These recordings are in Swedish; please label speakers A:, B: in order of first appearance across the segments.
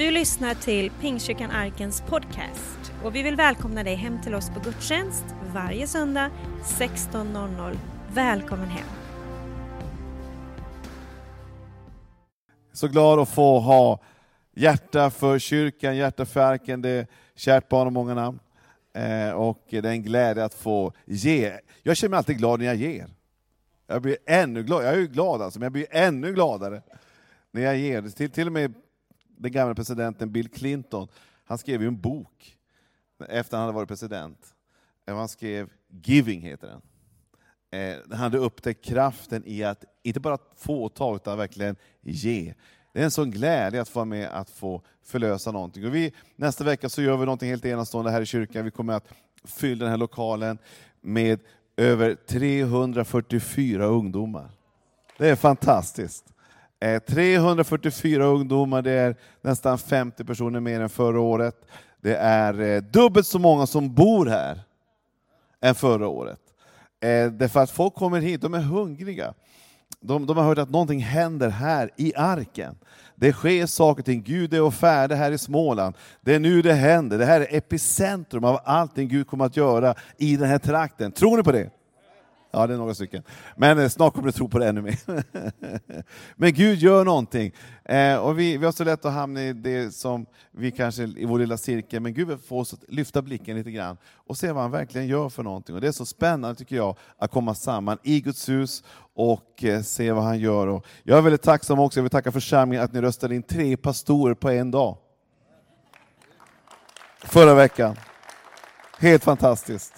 A: Du lyssnar till Pingstkyrkan Arkens podcast och vi vill välkomna dig hem till oss på gudstjänst varje söndag 16.00. Välkommen hem!
B: Så glad att få ha hjärta för kyrkan, hjärta för arken. Det är kärt barn och många namn. Eh, och det är en glädje att få ge. Jag känner mig alltid glad när jag ger. Jag blir ännu glad. Jag är ju glad alltså, men jag blir ännu gladare när jag ger. Till, till och med den gamla presidenten Bill Clinton, han skrev ju en bok efter han hade varit president. Han skrev Giving, heter den. Eh, han hade upptäckt kraften i att inte bara få och ta, utan verkligen ge. Det är en sån glädje att få vara med att få förlösa någonting. Och vi, nästa vecka så gör vi någonting helt enastående här i kyrkan. Vi kommer att fylla den här lokalen med över 344 ungdomar. Det är fantastiskt. Eh, 344 ungdomar, det är nästan 50 personer mer än förra året. Det är eh, dubbelt så många som bor här än förra året. Eh, därför att folk kommer hit, de är hungriga. De, de, har hört att någonting händer här i arken. Det sker saker och ting. Gud är och färdig här i Småland. Det är nu det händer. Det här är epicentrum av allting Gud kommer att göra i den här trakten. Tror ni på det? Ja, det är några stycken. Men eh, snart kommer du tro på det ännu mer. Men Gud gör någonting. Eh, och vi, vi har så lätt att hamna i det som vi kanske i vår lilla cirkel, men Gud vill få oss att lyfta blicken lite grann och se vad han verkligen gör för någonting. Och det är så spännande tycker jag att komma samman i Guds hus och eh, se vad han gör. Och jag är väldigt tacksam också, jag vill tacka församlingen att ni röstade in tre pastorer på en dag. Förra veckan. Helt fantastiskt.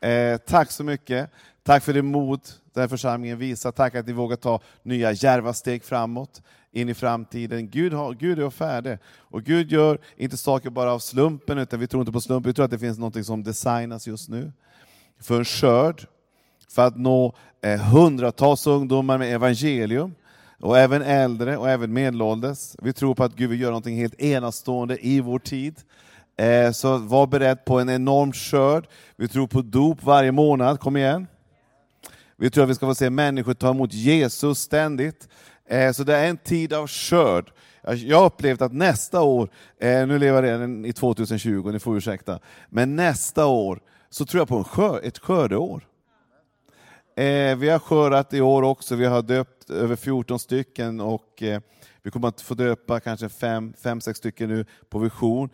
B: Eh, tack så mycket. Tack för det mod den här församlingen visar. Tack att ni vågar ta nya djärva steg framåt, in i framtiden. Gud, har, Gud är färdig. Och Gud gör inte saker bara av slumpen, utan vi tror inte på slumpen. Vi tror att det finns något som designas just nu. För en skörd, för att nå eh, hundratals ungdomar med evangelium, och även äldre och även medelålders. Vi tror på att Gud vill göra något helt enastående i vår tid. Eh, så var beredd på en enorm skörd. Vi tror på dop varje månad, kom igen. Vi tror att vi ska få se människor ta emot Jesus ständigt. Eh, så det är en tid av skörd. Jag har upplevt att nästa år, eh, nu lever jag redan i 2020, ni får ursäkta, men nästa år så tror jag på en skör, ett skördeår. Eh, vi har skördat i år också, vi har döpt över 14 stycken och vi kommer att få döpa kanske fem, fem sex stycken nu på vision.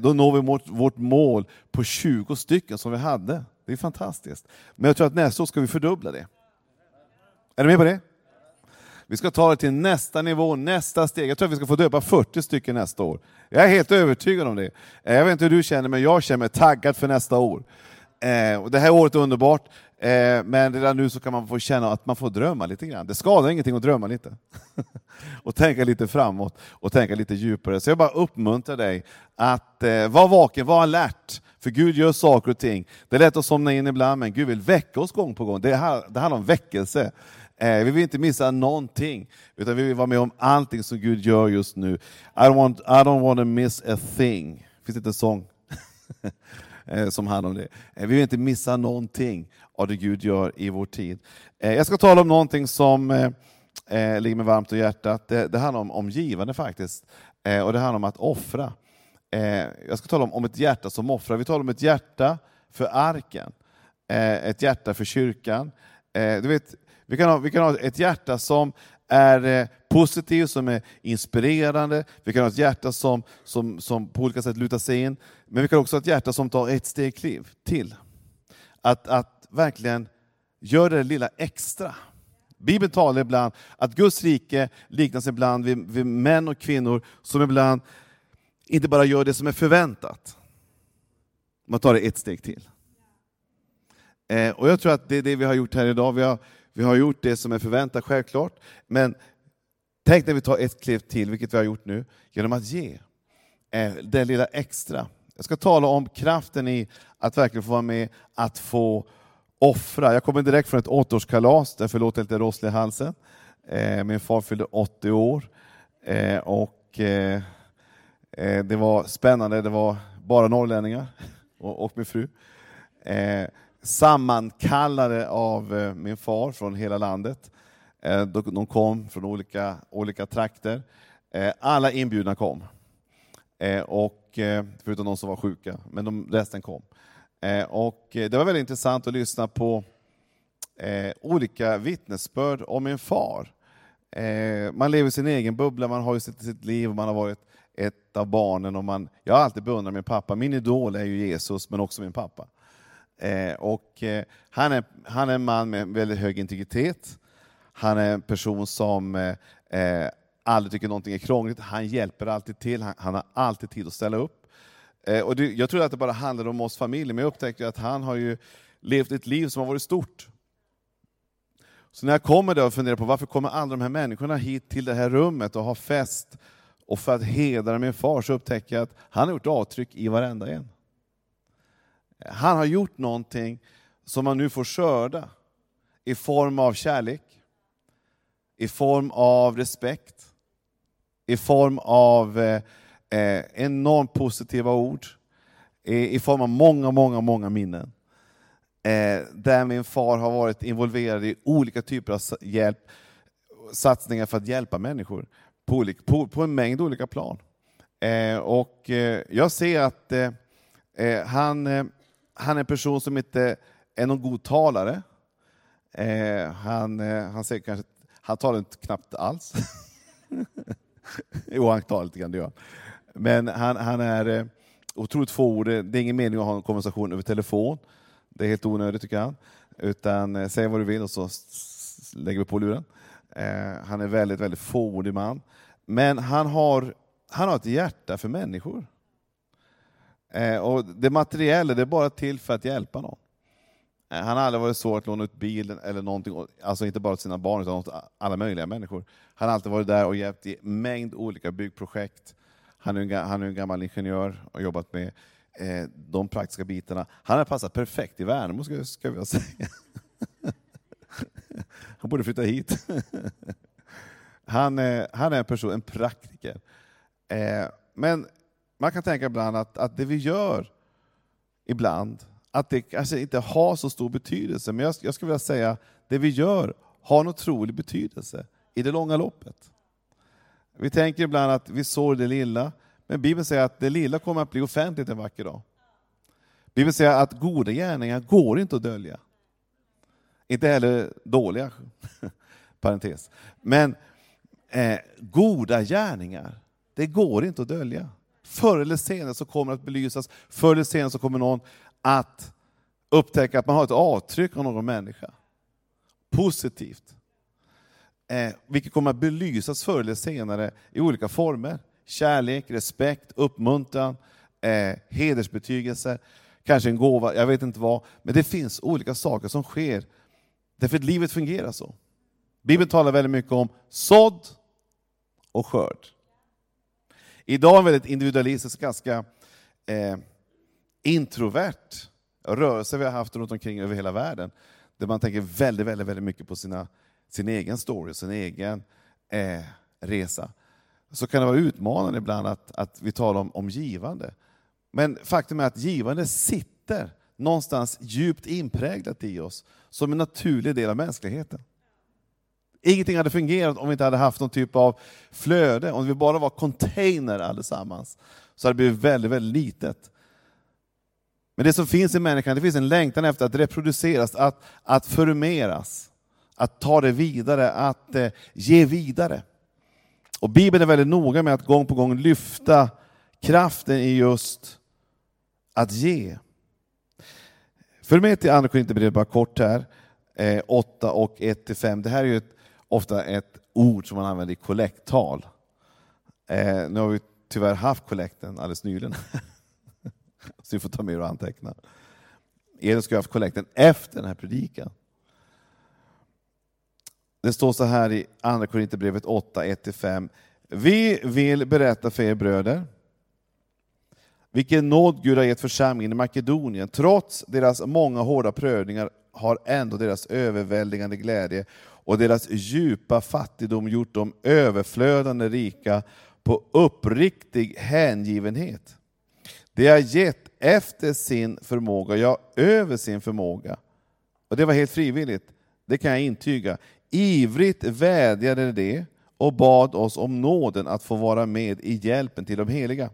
B: Då når vi vårt mål på 20 stycken som vi hade. Det är fantastiskt. Men jag tror att nästa år ska vi fördubbla det. Är du med på det? Vi ska ta det till nästa nivå, nästa steg. Jag tror att vi ska få döpa 40 stycken nästa år. Jag är helt övertygad om det. Eh, jag vet inte hur du känner, men jag känner mig taggad för nästa år. Eh, det här året är underbart, eh, men redan nu så kan man få känna att man får drömma lite grann. Det skadar ingenting att drömma lite. och tänka lite framåt och tänka lite djupare. Så jag bara uppmuntrar dig att eh, vara vaken, vara alert. För Gud gör saker och ting. Det är lätt att somna in ibland, men Gud vill väcka oss gång på gång. Det, här, det handlar om väckelse. Eh, vi vill inte missa någonting, utan vi vill vara med om allting som Gud gör just nu. I don't want, I don't want to miss a thing. Finns det inte en sång eh, som handlar om det? Eh, vi vill inte missa någonting av det Gud gör i vår tid. Eh, jag ska tala om någonting som eh, eh, ligger mig varmt om hjärtat. Det, det handlar om, om givande faktiskt, och det handlar om att offra. Eh, jag ska tala om, om ett hjärta som offrar. Vi talar om ett hjärta för arken, eh, ett hjärta för kyrkan. Eh, du vet, vi, kan ha, vi kan ha ett hjärta som är eh, positivt, som är inspirerande. Vi kan ha ett hjärta som, som, som på olika sätt lutar sig in. Men vi kan också ha ett hjärta som tar ett steg till. Att, att verkligen göra det lilla extra. Bibeln talar ibland att Guds rike liknas ibland vid, vid män och kvinnor som ibland inte bara gör det som är förväntat. Man tar det ett steg till. Eh, och Jag tror att det är det vi har gjort här idag. Vi har, vi har gjort det som är förväntat, självklart. Men tänk när vi tar ett kliv till, vilket vi har gjort nu, genom att ge eh, det lilla extra. Jag ska tala om kraften i att verkligen få vara med, att få offra. Jag kommer direkt från ett åttaårskalas, därför låter jag lite rosslig i halsen. Eh, min far fyllde 80 år. och Eh, det var spännande, det var bara norrlänningar och, och min fru. Eh, sammankallade av eh, min far från hela landet. Eh, de kom från olika, olika trakter. Eh, alla inbjudna kom. Eh, och, eh, förutom de som var sjuka, men de, resten kom. Eh, och eh, det var väldigt intressant att lyssna på eh, olika vittnesbörd om min far. Eh, man lever i sin egen bubbla, man har ju sitt, sitt liv, man har varit ett av barnen. Och man, jag har alltid beundrat min pappa. Min idol är ju Jesus, men också min pappa. Eh, och, eh, han, är, han är en man med väldigt hög integritet. Han är en person som eh, eh aldrig tycker någonting är krångligt. Han hjälper alltid till, han, han har alltid tid att ställa upp. Eh, och det, jag trodde att det bara handlade om oss familjer, men jag upptäckte att han har ju levt ett liv som har varit stort. Så när jag kommer där och funderar på varför kommer alla de här människorna hit till det här rummet och har fest och för att hedra min far, så upptäcker jag att han har gjort avtryck i varenda en. Han har gjort någonting som man nu får skörda i form av kärlek, i form av respekt, i form av eh, eh enormt positiva ord, i, i, form av många, många, många minnen. Eh, där min far har varit involverad i olika typer av hjälp, satsningar för att hjälpa människor på, olika, på, på en mängd olika plan. Eh, och eh, jag ser att eh, eh, han, eh, han är en person som inte är någon god talare. Eh, han, eh, han, säger kanske, han talar inte knappt alls. jo, han talar lite grann, det gör han. Men han, han är otroligt fåordig. Det är ingen mening att ha en konversation över telefon. Det är helt onödigt tycker han. Utan säg vad du vill och så lägger vi på luren. Eh, han är väldigt, väldigt fåordig man. Men han har, han har ett hjärta för människor. Eh, och Det materiella det är bara till för att hjälpa någon. Eh, han har aldrig varit svår att låna ut bilen eller någonting, alltså inte bara till sina barn utan åt alla möjliga människor. Han har alltid varit där och hjälpt i mängd olika byggprojekt. Han är en, han är en gammal ingenjör och jobbat med eh, de praktiska bitarna. Han har passat perfekt i Värnamo, ska, ska jag säga. Han borde flytta hit. Han, är, han är en person, en praktiker. Eh, men man kan tänka ibland att, att det vi gör ibland, att det kanske inte har så stor betydelse. Men jag, jag skulle vilja säga att det vi gör har en otrolig betydelse i det långa loppet. Vi tänker ibland att vi sår det lilla, men Bibeln säger att det lilla kommer att bli offentligt en vacker dag. Bibeln säger att goda gärningar går inte att dölja. Inte heller dåliga, parentes. Men eh, goda gärningar, det går inte att dölja. Förr eller senare så kommer det att belysas, förr eller senare så kommer någon att upptäcka att man har ett avtryck av någon människa. Positivt. Eh, vilket kommer att belysas förr eller senare i olika former. Kärlek, respekt, uppmuntran, eh, hedersbetygelser, kanske en gåva, jag vet inte vad. Men det finns olika saker som sker, därför att livet fungerar så. Bibeln talar väldigt mycket om sådd och skörd. Idag är en väldigt individualistisk, ganska eh, introvert rörelse vi har haft runt omkring över hela världen. Där man tänker väldigt, väldigt, väldigt mycket på sina, sin egen story, sin egen eh, resa. Så kan det vara utmanande ibland att, att vi talar om, om givande. Men faktum är att givande sitter någonstans djupt inpräglat i oss som en naturlig del av mänskligheten. Ingenting hade fungerat om vi inte hade haft någon typ av flöde, om vi bara var container allesammans. Så hade det blivit väldigt, väldigt litet. Men det som finns i människan, det finns en längtan efter att reproduceras, att, att förmeras, att ta det vidare, att eh, ge vidare. Och Bibeln är väldigt noga med att gång på gång lyfta kraften i just att ge. Följ med till Andra Korinthierbrevet bara kort här, eh, 8 och 1-5. Det här är ju ett ofta ett ord som man använder i kollekttal. Eh, nu har vi tyvärr haft kollekten alldeles nyligen. Så vi får ta med och anteckna. Elin ska ha haft kollekten efter den här predikan. Det står så här i Andra Korinthierbrevet 8, 1-5. Vi vill berätta för er bröder vilken nåd Gud har gett församlingen i Makedonien. Trots deras många hårda prövningar har ändå deras överväldigande glädje och deras djupa fattigdom gjort dem överflödande rika på uppriktig hängivenhet. Det har gett efter sin förmåga, ja över sin förmåga. Och det var helt frivilligt, det kan jag intyga. Ivrigt vädjade det och bad oss om nåden att få vara med i hjälpen till de heliga.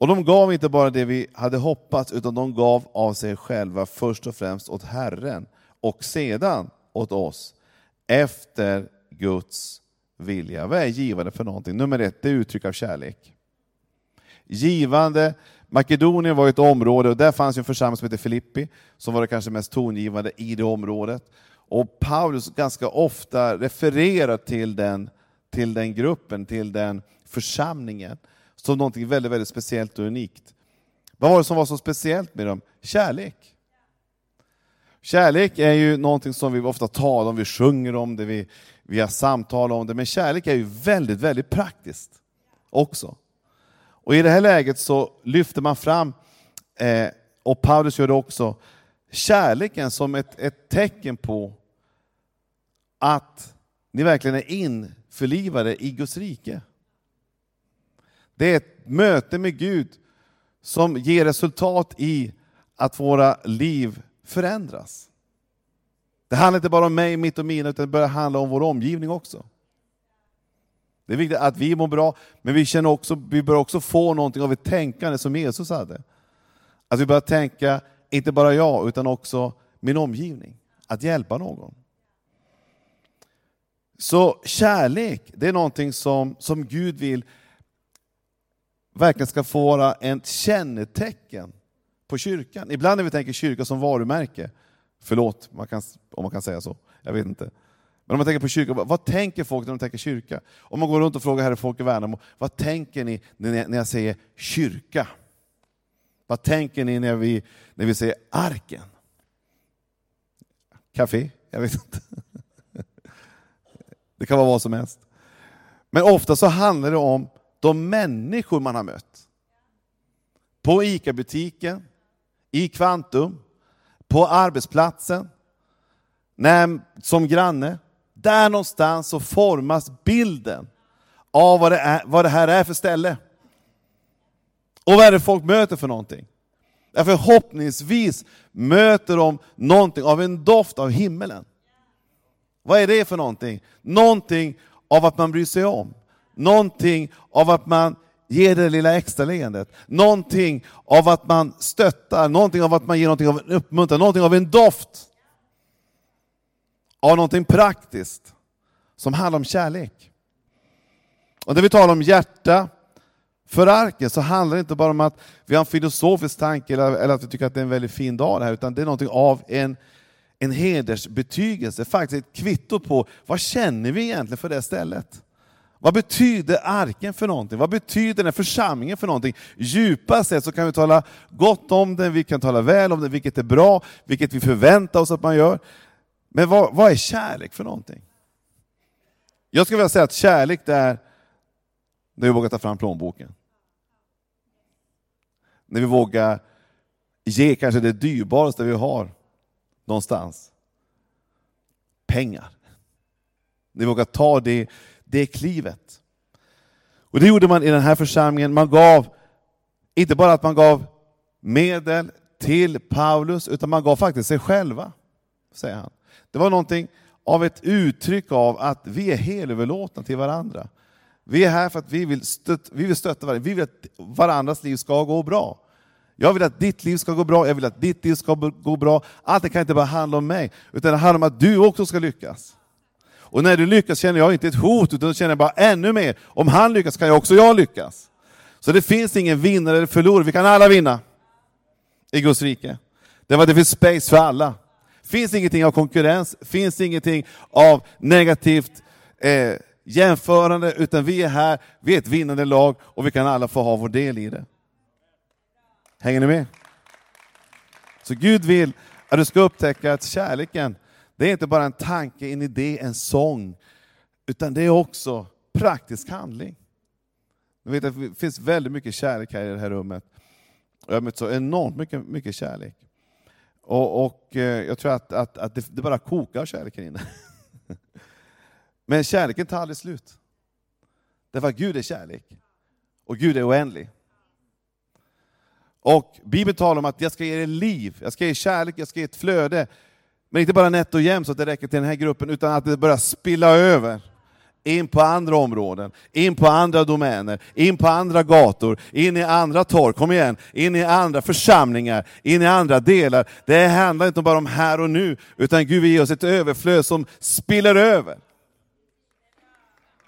B: Och de gav inte bara det vi hade hoppats, utan de gav av sig själva först och främst åt Herren och sedan åt oss, efter Guds vilja. Vad är givande för någonting? Nummer ett, det är uttryck av kärlek. Givande, Makedonien var ett område och där fanns en församling som hette Filippi, som var det kanske mest tongivande i det området. Och Paulus ganska ofta refererar till den, till den gruppen, till den församlingen, som någonting väldigt, väldigt speciellt och unikt. Vad var det som var så speciellt med dem? Kärlek. Kärlek är ju någonting som vi ofta talar om, vi sjunger om det, vi, vi har samtal om det, men kärlek är ju väldigt, väldigt praktiskt också. Och i det här läget så lyfter man fram, eh, och Paulus gör det också, kärleken som ett, ett tecken på att ni verkligen är införlivade i Guds rike. Det är ett möte med Gud som ger resultat i att våra liv förändras. Det handlar inte bara om mig, mitt och mina, utan det börjar handla om vår omgivning också. Det är viktigt att vi mår bra, men vi, känner också, vi bör också få någonting av ett tänkande som Jesus hade. Att vi börjar tänka, inte bara jag, utan också min omgivning. Att hjälpa någon. Så kärlek, det är någonting som, som Gud vill verkligen ska få vara ett kännetecken på kyrkan. Ibland när vi tänker kyrka som varumärke, förlåt man kan, om man kan säga så, jag vet inte. Men om man tänker på kyrka, vad tänker folk när de tänker kyrka? Om man går runt och frågar här folk i Värnamo, vad tänker ni när jag säger kyrka? Vad tänker ni när vi, när vi säger arken? Café? Jag vet inte. Det kan vara vad som helst. Men ofta så handlar det om de människor man har mött. På ICA-butiken, i Kvantum, på arbetsplatsen, när, som granne. Där någonstans så formas bilden av vad det, är, vad det här är för ställe. Och vad är det folk möter för någonting? Förhoppningsvis möter de någonting av en doft av himmelen. Vad är det för någonting? Någonting av att man bryr sig om. Någonting av att man ger det lilla extra leendet. Någonting av att man stöttar, någonting av att man ger någonting av en uppmuntran, någonting av en doft. Av någonting praktiskt som handlar om kärlek. Och när vi talar om hjärta för arken så handlar det inte bara om att vi har en filosofisk tanke eller, eller att vi tycker att det är en väldigt fin dag det här, utan det är någonting av en en hedersbetygelse, faktiskt ett kvitto på vad känner vi egentligen för det stället? Vad betyder arken för någonting? Vad betyder den här församlingen för någonting? Djupast sett så kan vi tala gott om den, vi kan tala väl om den, vilket är bra, vilket vi förväntar oss att man gör. Men vad, vad är kärlek för någonting? Jag skulle vilja säga att kärlek det är när vi vågar ta fram plånboken. När vi vågar ge kanske det dyrbaraste vi har någonstans. Pengar. När vi vågar ta det, det klivet. Och det gjorde man i den här församlingen. Man gav, inte bara att man gav medel till Paulus, utan man gav faktiskt sig själva, säger han. Det var någonting av ett uttryck av att vi är helöverlåtna till varandra. Vi är här för att vi vill, stöt, vi vill stötta varandra, vi vill att varandras liv ska gå bra. Jag vill att ditt liv ska gå bra, jag vill att ditt liv ska gå bra. Allt det kan inte bara handla om mig, utan det handlar om att du också ska lyckas. Och när du lyckas känner jag inte ett hot, utan känner jag bara ännu mer. Om han lyckas kan jag också jag lyckas. Så det finns ingen vinnare eller förlorare, vi kan alla vinna i Guds rike. Det var det finns space för alla. Finns ingenting av konkurrens, finns ingenting av negativt eh, jämförande, utan vi är här, vi är ett vinnande lag och vi kan alla få ha vår del i det. Hänger ni med? Så Gud vill att du ska upptäcka att kärleken, det är inte bara en tanke, en idé, en sång, utan det är också praktisk handling. Jag vet att det finns väldigt mycket kärlek här i det här rummet. Jag har mött så enormt mycket, mycket kärlek. Och, och eh, jag tror att, att, att det, det, bara kokar kärlek här inne. Men kärleken tar aldrig slut. Därför att Gud är kärlek. Och Gud är oändlig. Och Bibeln talar om att jag ska ge er liv, jag ska ge er kärlek, jag ska ge ett flöde. Men inte bara nätt och jämnt så att det räcker till den här gruppen, utan att det börjar spilla över in på andra områden, in på andra domäner, in på andra gator, in i andra torg, kom igen, in i andra församlingar, in i andra delar. Det handlar inte bara om här och nu, utan Gud vill ge oss ett överflöd som spiller över.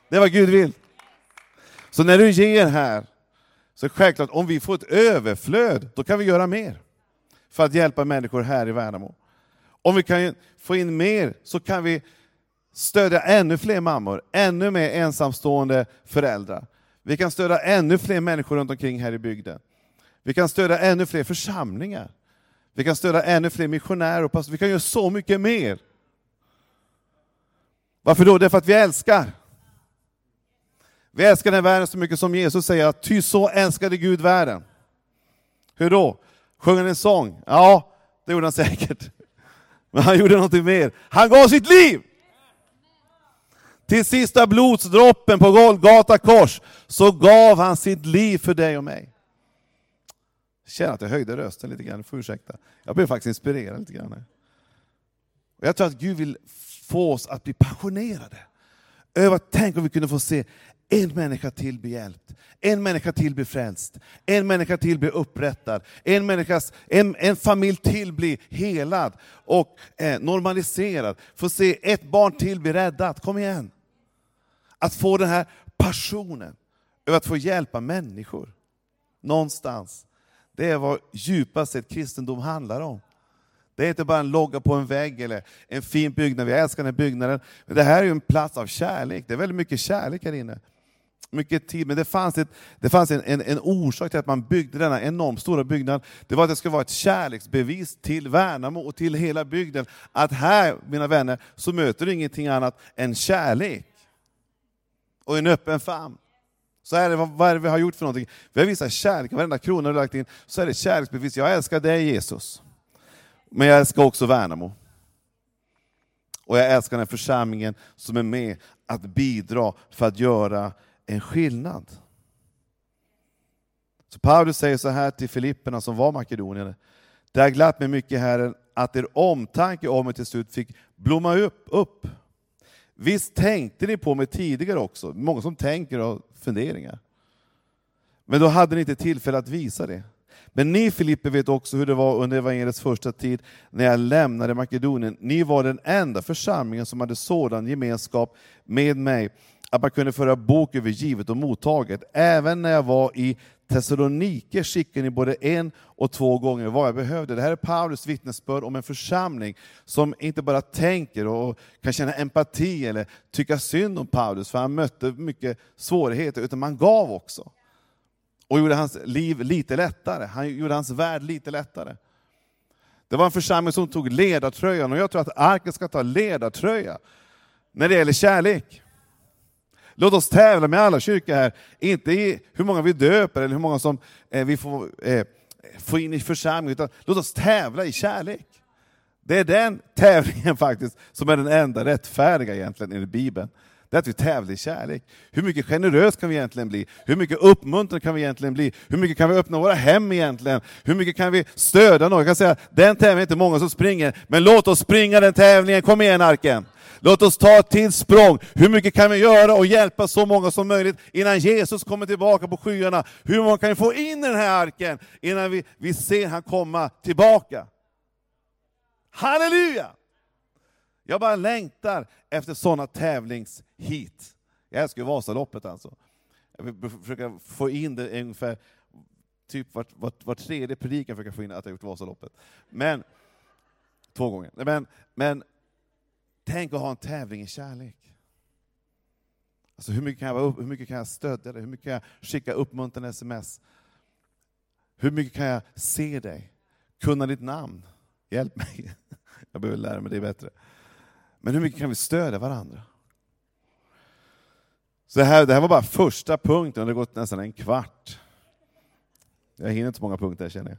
B: Det är vad Gud vill. Så när du ger här, så självklart, om vi får ett överflöd, då kan vi göra mer för att hjälpa människor här i Värnamo. Om vi kan få in mer så kan vi stödja ännu fler mammor, ännu mer ensamstående föräldrar. Vi kan stödja ännu fler människor runt omkring här i bygden. Vi kan stödja ännu fler församlingar. Vi kan stödja ännu fler missionärer och pastorer. Vi kan göra så mycket mer. Varför då? Därför att vi älskar. Vi älskar den här världen så mycket som Jesus säger att ty så älskade Gud världen. Hur då? Sjöng han en sång? Ja, det gjorde han säkert. Men han gjorde någonting mer. Han gav sitt liv! Till sista blodsdroppen på Golgata kors så gav han sitt liv för dig och mig. Jag känner att jag höjde rösten lite grann, får ursäkta. Jag blev faktiskt inspirerad lite grann. Jag tror att Gud vill få oss att bli passionerade Öva, tänk om vi kunde få se en människa till bli hjälpt, en människa till bli frälst, en människa till bli upprättad, en, människas, en, en familj till bli helad och eh, normaliserad. Få se ett barn till bli räddat, kom igen! Att få den här passionen över att få hjälpa människor någonstans. Det är vad djupast sett kristendom handlar om. Det är inte bara en logga på en vägg eller en fin byggnad, vi älskar den här byggnaden. Men det här är ju en plats av kärlek, det är väldigt mycket kärlek här inne. Mycket tid, men det fanns, ett, det fanns en, en, en orsak till att man byggde denna enormt stora byggnad. Det var att det skulle vara ett kärleksbevis till Värnamo och till hela bygden. Att här, mina vänner, så möter du ingenting annat än kärlek och en öppen famn. Så är det, vad är det vi har gjort för någonting? Vi har visat kärlek, varenda krona du lagt in, så är det kärleksbevis. Jag älskar dig Jesus, men jag älskar också Värnamo. Och jag älskar den här församlingen som är med att bidra för att göra en skillnad. Så Paulus säger så här till Filipperna som var makedonier. Det har glatt mig mycket, Herren, att er omtanke om mig till slut fick blomma upp, upp Visst tänkte ni på mig tidigare också, många som tänker och har funderingar. Men då hade ni inte tillfälle att visa det. Men ni Filippe vet också hur det var under evangeliets första tid när jag lämnade Makedonien. Ni var den enda församlingen som hade sådan gemenskap med mig att man kunde föra bok över givet och mottaget. Även när jag var i Thessalonike skickade ni både en och två gånger vad jag behövde. Det här är Paulus vittnesbörd om en församling som inte bara tänker och kan känna empati eller tycka synd om Paulus, för han mötte mycket svårigheter, utan man gav också. Och gjorde hans liv lite lättare, han gjorde hans värld lite lättare. Det var en församling som tog ledartröjan, och jag tror att arken ska ta ledartröja när det gäller kärlek. Låt oss tävla med alla kyrkor här, inte i hur många vi döper eller hur många som eh, vi får eh, får in i församlingen, utan låt oss tävla i kärlek. Det är den tävlingen faktiskt som är den enda rättfärdiga egentligen enligt Bibeln. Det är att vi tävlar i kärlek. Hur mycket generös kan vi egentligen bli? Hur mycket uppmuntrande kan vi egentligen bli? Hur mycket kan vi öppna våra hem egentligen? Hur mycket kan vi stödja någon? Jag kan säga, den tävlingen är inte många som springer, men låt oss springa den tävlingen. Kom igen Arken! Låt oss ta ett till språng. Hur mycket kan vi göra och hjälpa så många som möjligt innan Jesus kommer tillbaka på skyarna? Hur många kan vi få in i den här arken innan vi, vi ser han komma tillbaka? Halleluja! Jag bara längtar efter sådana tävlingshit. Jag älskar Vasaloppet alltså. Jag vill försöka få in det ungefär, typ var, var, var tredje predikan försöker få in att jag gjort Vasaloppet. Men, två gånger. Men, men Tänk att ha en tävling i kärlek. Alltså hur, mycket kan jag, hur mycket kan jag stödja dig? Hur mycket kan jag skicka uppmuntrande sms? Hur mycket kan jag se dig? Kunna ditt namn? Hjälp mig. Jag behöver lära mig det bättre. Men hur mycket kan vi stödja varandra? Så det, här, det här var bara första punkten, och det har gått nästan en kvart. Jag hinner inte så många punkter, känner jag.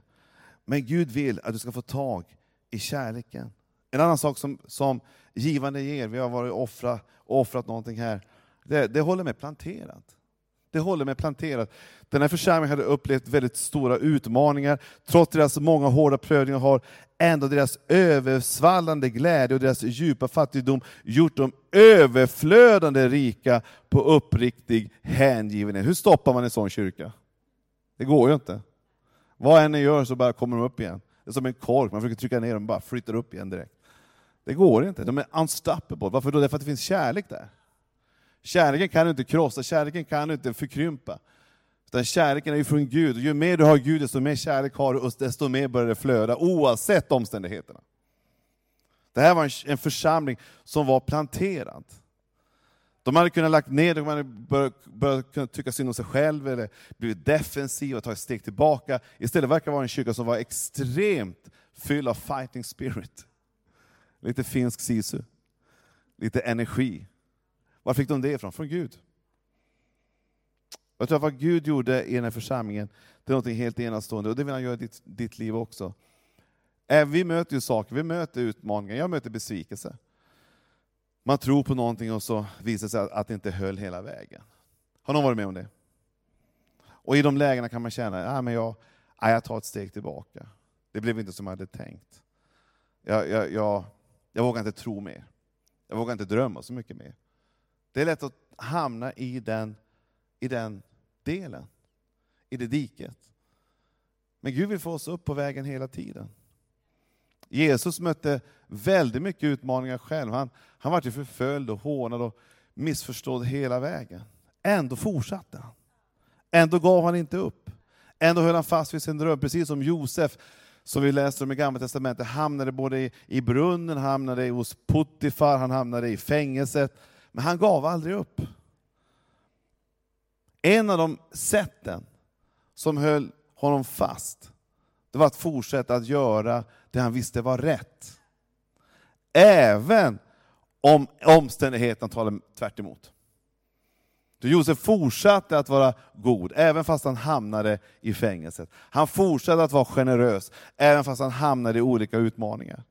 B: Men Gud vill att du ska få tag i kärleken. En annan sak som, som givande ger, vi har varit offra, offrat någonting här, det, det håller mig planterat. Det håller mig planterat. Den här församlingen hade upplevt väldigt stora utmaningar. Trots deras många hårda prövningar har ändå deras översvallande glädje och deras djupa fattigdom gjort dem överflödande rika på uppriktig hängivenhet. Hur stoppar man en sån kyrka? Det går ju inte. Vad än ni gör så bara kommer de upp igen. Det är som en kork, man försöker trycka ner dem och bara flyttar upp igen direkt. Det går inte, de är unstoppable. Varför då? Därför att det finns kärlek där. Kärleken kan du inte krossa, kärleken kan du inte förkrympa. Utan kärleken är ju från Gud, och ju mer du har Gud, desto mer kärlek har du, och desto mer börjar det flöda, oavsett omständigheterna. Det här var en församling som var planterad. De hade kunnat lagt ner, de hade börjat, börjat tycka synd om sig själv, eller blivit defensiva och tagit ett steg tillbaka. Istället verkar det vara en kyrka som var extremt fylld av fighting spirit. Lite finsk sisu. Lite energi. Var fick de det ifrån? Från Gud. Jag tror att vad Gud gjorde i den här församlingen, det är något helt enastående, och det vill han göra i ditt, ditt liv också. Äh, vi möter ju saker, vi möter utmaningar, jag möter besvikelse. Man tror på någonting och så visar det sig att det inte höll hela vägen. Har någon varit med om det? Och i de lägena kan man känna, ah, men jag, ah, jag tar ett steg tillbaka. Det blev inte som jag hade tänkt. Jag, jag, jag, jag vågar inte tro mer. Jag vågar inte drömma så mycket mer. Det är lätt att hamna i den, i den delen, i det diket. Men Gud vill få oss upp på vägen hela tiden. Jesus mötte väldigt mycket utmaningar själv. Han, han var ju förföljd och hånad och missförstådd hela vägen. Ändå fortsatte han. Ändå gav han inte upp. Ändå höll han fast vid sin dröm, precis som Josef, som vi läser om i Gamla Testamentet, hamnade både i, i brunnen, hamnade hos Puttifar, han hamnade i fängelset. Men han gav aldrig upp. En av de sätten som höll honom fast, det var att fortsätta att göra det han visste var rätt. Även om omständigheterna talade tvärt emot. Så Josef fortsatte att vara god, även fast han hamnade i fängelset. Han fortsatte att vara generös, även fast han hamnade i olika utmaningar.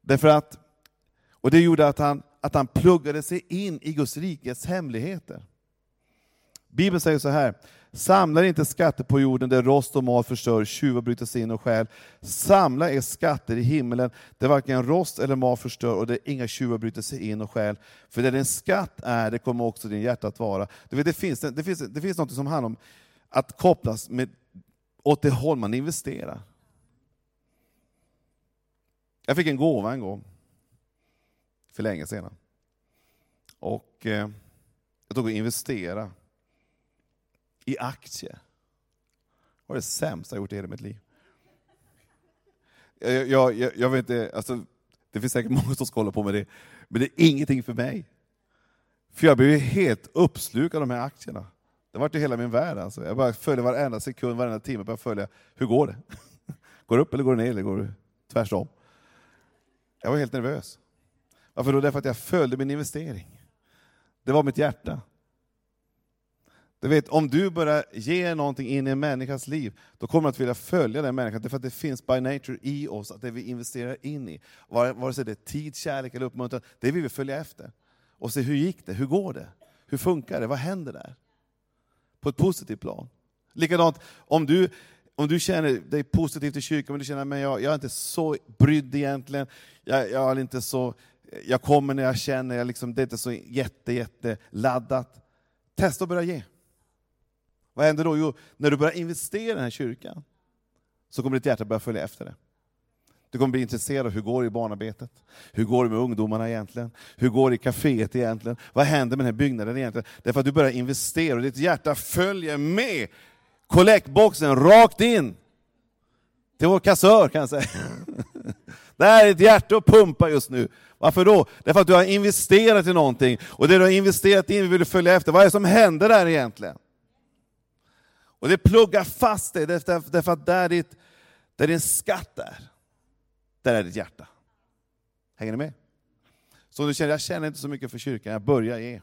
B: Därför att, och det gjorde att han, att han pluggade sig in i Guds rikes hemligheter. Bibeln säger så här, Samla inte skatter på jorden där rost och mal förstör, tjuvar bryter sig in och stjäl. Samla er skatter i himmelen där varken rost eller mal förstör och där inga tjuvar bryter sig in och stjäl. För där din skatt är, det kommer också din hjärta att vara. Du vet, det, finns, det, finns, det finns något som handlar om att kopplas med, åt det håll man investerar. Jag fick en gåva en gång, för länge sedan. Och eh, jag tog och investerade i aktier. Det var det sämsta jag gjort i hela mitt liv. Jag, jag, jag, jag vet inte, alltså, det finns säkert många som ska hålla på med det, men det är ingenting för mig. För jag blev helt uppslukad av de här aktierna. Det var ju hela min värld. Alltså. Jag bara följde varenda sekund, varenda timme, bara följa, hur går det? Går det upp eller går det ner, eller går det tvärsom? Jag var helt nervös. Varför då? Därför att jag följde min investering. Det var mitt hjärta. Du vet, om du börjar ge någonting in i en människas liv, då kommer du att vilja följa den människan, därför att det finns by nature i oss, att det vi investerar in i, vare sig det är tid, kärlek eller uppmuntran, det vill vi följa efter. Och se hur gick det, hur går det, hur funkar det, vad händer där? På ett positivt plan. Likadant, om du, om du känner dig positiv till kyrkan, men du känner att jag, jag är inte så brydd egentligen, jag, jag, är inte så, jag kommer när jag känner, jag liksom, det är inte så jätte, jätte laddat. Testa att börja ge. Vad händer då? Jo, när du börjar investera i den här kyrkan, så kommer ditt hjärta börja följa efter det. Du kommer bli intresserad av hur går det i barnarbetet? Hur går det med ungdomarna egentligen? Hur går det i kaféet egentligen? Vad händer med den här byggnaden egentligen? Därför att du börjar investera och ditt hjärta följer med kollektboxen rakt in till vår kassör kan jag säga. Det här är ett hjärta att pumpa just nu. Varför då? Därför att du har investerat i någonting, och det du har investerat i, vill du följa efter. Vad är det som händer där egentligen? Och det pluggar fast dig, därför att där, ditt, där din skatt är, där är ditt hjärta. Hänger ni med? Så du känner, jag känner inte så mycket för kyrkan, jag börjar ge.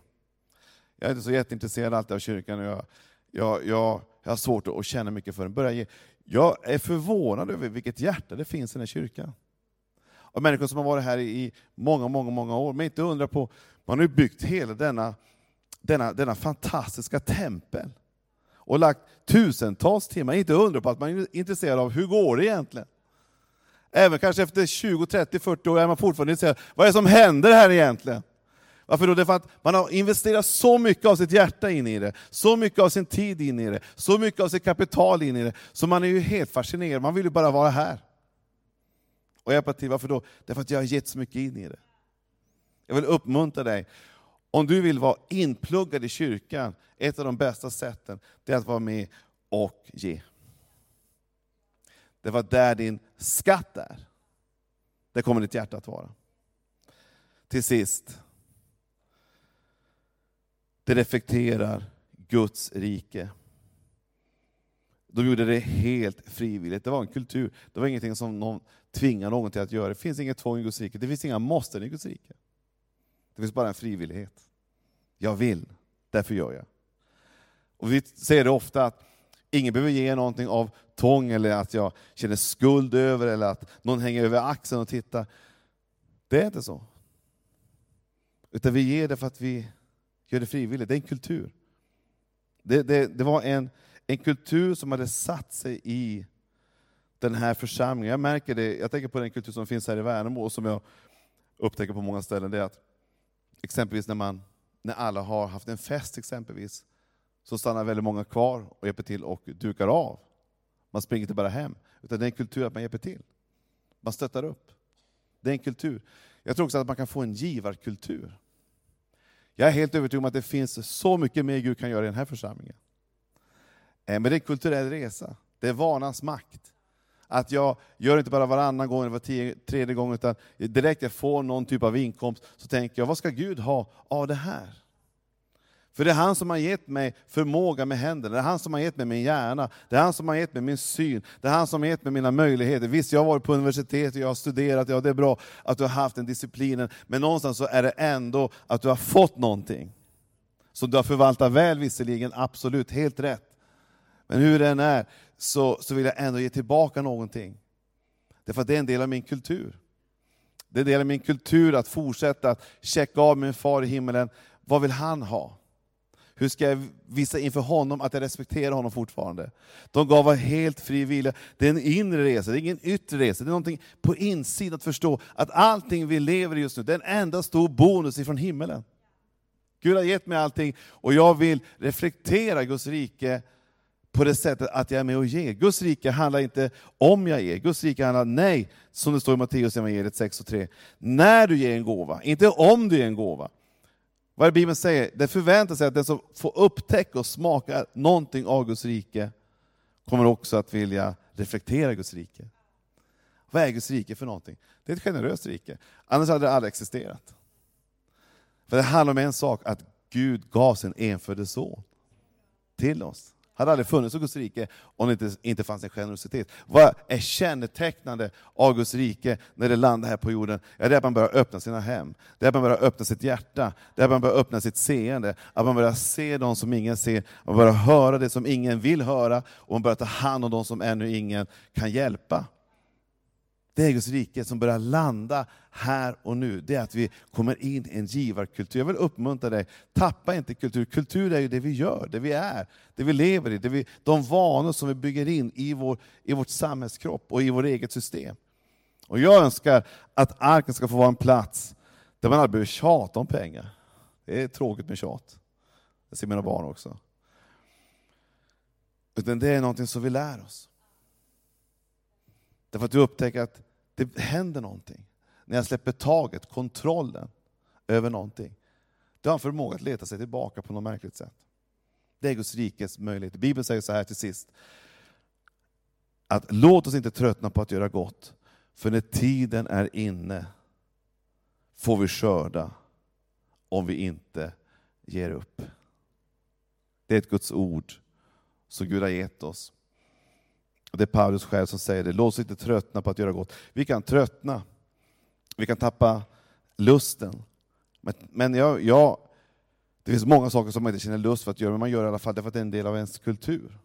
B: Jag är inte så jätteintresserad alltid av kyrkan, och jag, jag, jag, jag har svårt att känna mycket för den. Börja ge. Jag är förvånad över vilket hjärta det finns i den här kyrkan. Av människor som har varit här i många, många, många år. Men inte undra på, man har ju byggt hela denna denna, denna fantastiska tempel och lagt tusentals timmar. Inte undra på att man är intresserad av hur går det egentligen? Även kanske efter 20, 30, 40 år är man fortfarande intresserad. Vad är det som händer här egentligen? Varför då? Det är för att man har investerat så mycket av sitt hjärta in i det, så mycket av sin tid in i det, så mycket av sitt kapital in i det, så man är ju helt fascinerad. Man vill ju bara vara här. Och hjälpa till. Varför då? Därför att jag har gett så mycket in i det. Jag vill uppmuntra dig. Om du vill vara inpluggad i kyrkan, ett av de bästa sätten, det är att vara med och ge. Det var där din skatt är. Där kommer ditt hjärta att vara. Till sist, det reflekterar Guds rike. De gjorde det helt frivilligt. Det var en kultur. Det var ingenting som någon tvingade någon till att göra. Det finns inget tvång i Guds rike. Det finns inga måsten i Guds rike. Det finns bara en frivillighet. Jag vill, därför gör jag. Och vi säger det ofta att ingen behöver ge någonting av tvång eller att jag känner skuld över eller att någon hänger över axeln och tittar. Det är inte så. Utan vi ger det för att vi gör det frivilligt. Det är en kultur. Det, det, det var en, en kultur som hade satt sig i den här församlingen. Jag märker det, jag tänker på den kultur som finns här i Värnamo och som jag upptäcker på många ställen. Det är att exempelvis när, man, när alla har haft en fest exempelvis, så stannar väldigt många kvar och hjälper till och dukar av. Man springer inte bara hem, utan det är en kultur att man hjälper till. Man stöttar upp. Det är en kultur. Jag tror också att man kan få en givarkultur. Jag är helt övertygad om att det finns så mycket mer Gud kan göra i den här församlingen. Eh, men det är en kulturell resa. Det är vanans makt. Att jag gör inte bara varannan gång eller var tredje gång, utan direkt jag får någon typ av inkomst, så tänker jag, vad ska Gud ha av det här? För det är han som har gett mig förmåga med händerna, det är han som har gett mig min hjärna, det är han som har gett mig min syn, det är han som har gett mig mina möjligheter. Visst, jag har varit på universitet, jag har studerat, ja det är bra att du har haft den disciplinen, men någonstans så är det ändå att du har fått någonting. Som du har förvaltat väl visserligen, absolut, helt rätt. Men hur det än är, så, så vill jag ändå ge tillbaka någonting. Därför att det är en del av min kultur. Det är en del av min kultur att fortsätta att checka av min far i himmelen, vad vill han ha? Hur ska jag visa inför honom att jag respekterar honom fortfarande? De gav av helt fri vilja. Det är en inre resa, det är ingen yttre resa. Det är någonting på insidan att förstå att allting vi lever i just nu, det är en enda stor bonus ifrån himmelen. Gud har gett mig allting och jag vill reflektera Guds rike på det sättet att jag är med och ger. Guds rike handlar inte om jag ger, Guds rike handlar nej, som det står i Matteus evangeliet 6 och 3. När du ger en gåva, inte om du ger en gåva. Vad är Bibeln säger? Det förväntar sig att den som får upptäcka och smaka någonting av Guds rike, kommer också att vilja reflektera Guds rike. Vad är Guds rike för någonting? Det är ett generöst rike. Annars hade det aldrig existerat. För det handlar om en sak, att Gud gav sin enfödde son till oss hade aldrig funnits i Guds rike om det inte, inte fanns en generositet. Vad är kännetecknande av Guds rike när det landar här på jorden? Ja, det är att man börjar öppna sina hem, det är att man börjar öppna sitt hjärta, det är att man börjar öppna sitt seende, att man börjar se de som ingen ser, att man börjar höra det som ingen vill höra, och man börjar ta hand om de som ännu ingen kan hjälpa. Det är Guds rike som börjar landa här och nu. Det är att vi kommer in i en givarkultur. Jag vill uppmuntra dig, tappa inte kultur. Kultur är ju det vi gör, det vi är, det vi lever i, det vi, de vanor som vi bygger in i, vår, i vårt samhällskropp och i vårt eget system. Och Jag önskar att arken ska få vara en plats där man aldrig behöver tjata om pengar. Det är tråkigt med tjat. Det ser mina barn också. Utan det är någonting som vi lär oss. Därför att du upptäcker att det händer någonting. När jag släpper taget, kontrollen över någonting. Du har en förmåga att leta sig tillbaka på något märkligt sätt. Det är Guds rikes möjlighet. Bibeln säger så här till sist. Att låt oss inte tröttna på att göra gott, för när tiden är inne får vi skörda om vi inte ger upp. Det är ett Guds ord som Gud har gett oss. Det är Paulus själv som säger det. Låt oss inte tröttna på att göra gott. Vi kan tröttna, vi kan tappa lusten. Men, men jag, jag, det finns många saker som man inte känner lust för att göra, men man gör det i alla fall därför att det är en del av ens kultur.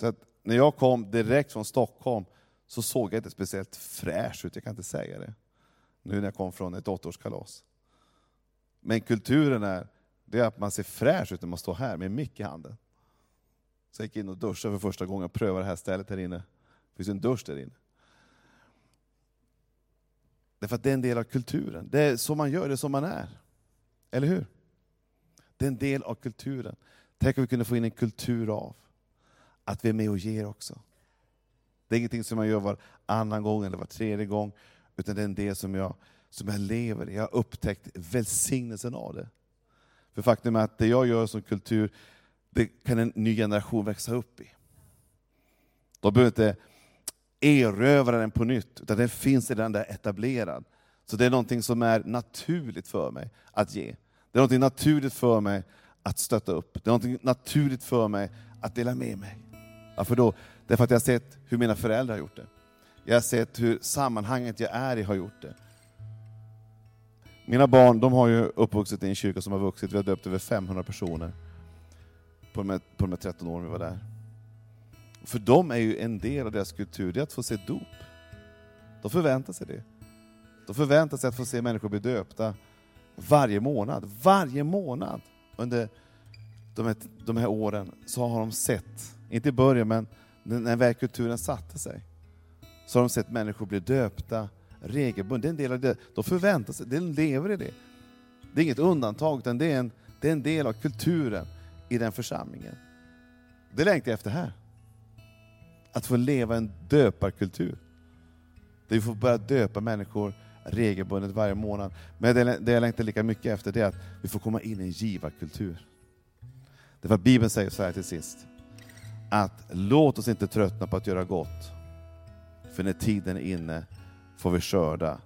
B: Så när jag kom direkt från Stockholm så såg jag inte speciellt fräsch ut, jag kan inte säga det. Nu när jag kom från ett åttaårskalas. Men kulturen är, det är att man ser fräsch ut när man står här med en mick i handen. Så jag gick in och duschade för första gången och prövade det här stället här inne. Det finns en dusch där inne. Därför att det är en del av kulturen. Det är så man gör, det är så man är. Eller hur? Det är en del av kulturen. Tänk om vi kunde få in en kultur av att vi är med och ger också. Det är ingenting som man gör varannan gång eller var tredje gång, utan det är en del som jag, som jag lever i. Jag har upptäckt välsignelsen av det. För faktum är att det jag gör som kultur, det kan en ny generation växa upp i. De behöver inte erövra den på nytt, utan den finns redan där etablerad. Så det är någonting som är naturligt för mig att ge. Det är någonting naturligt för mig att stötta upp. Det är någonting naturligt för mig att dela med mig. Varför då? Därför att jag har sett hur mina föräldrar har gjort det. Jag har sett hur sammanhanget jag är i har gjort det. Mina barn de har ju uppvuxit i en kyrka som har vuxit, vi har döpt över 500 personer på de här, på de här 13 åren vi var där. För dem är ju en del av deras kultur det är att få se dop. De förväntar sig det. De förväntar sig att få se människor bli döpta varje månad. Varje månad under de här, de här åren så har de sett, inte i början men när väl kulturen satte sig, så har de sett människor bli döpta regelbundet. Det är en del av det. De förväntar sig, de lever i det. Det är inget undantag, utan det är en, det är en del av kulturen i den församlingen. Det längtar jag efter här. Att få leva en döparkultur. Där vi får börja döpa människor regelbundet varje månad. Men det, jag längtar lika mycket efter det är att vi får komma in i en givarkultur. Därför att Bibeln säger så här till sist, att låt oss inte tröttna på att göra gott, för när tiden är inne får vi skörda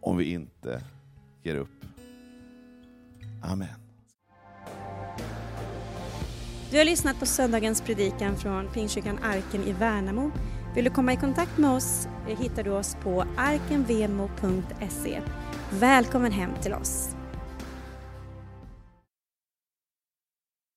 B: om vi inte ger upp. Amen.
A: Du har lyssnat på söndagens predikan från Pingstkyrkan Arken i Värnamo. Vill du komma i kontakt med oss eh, hittar du oss på arkenvemo.se. Välkommen hem till oss.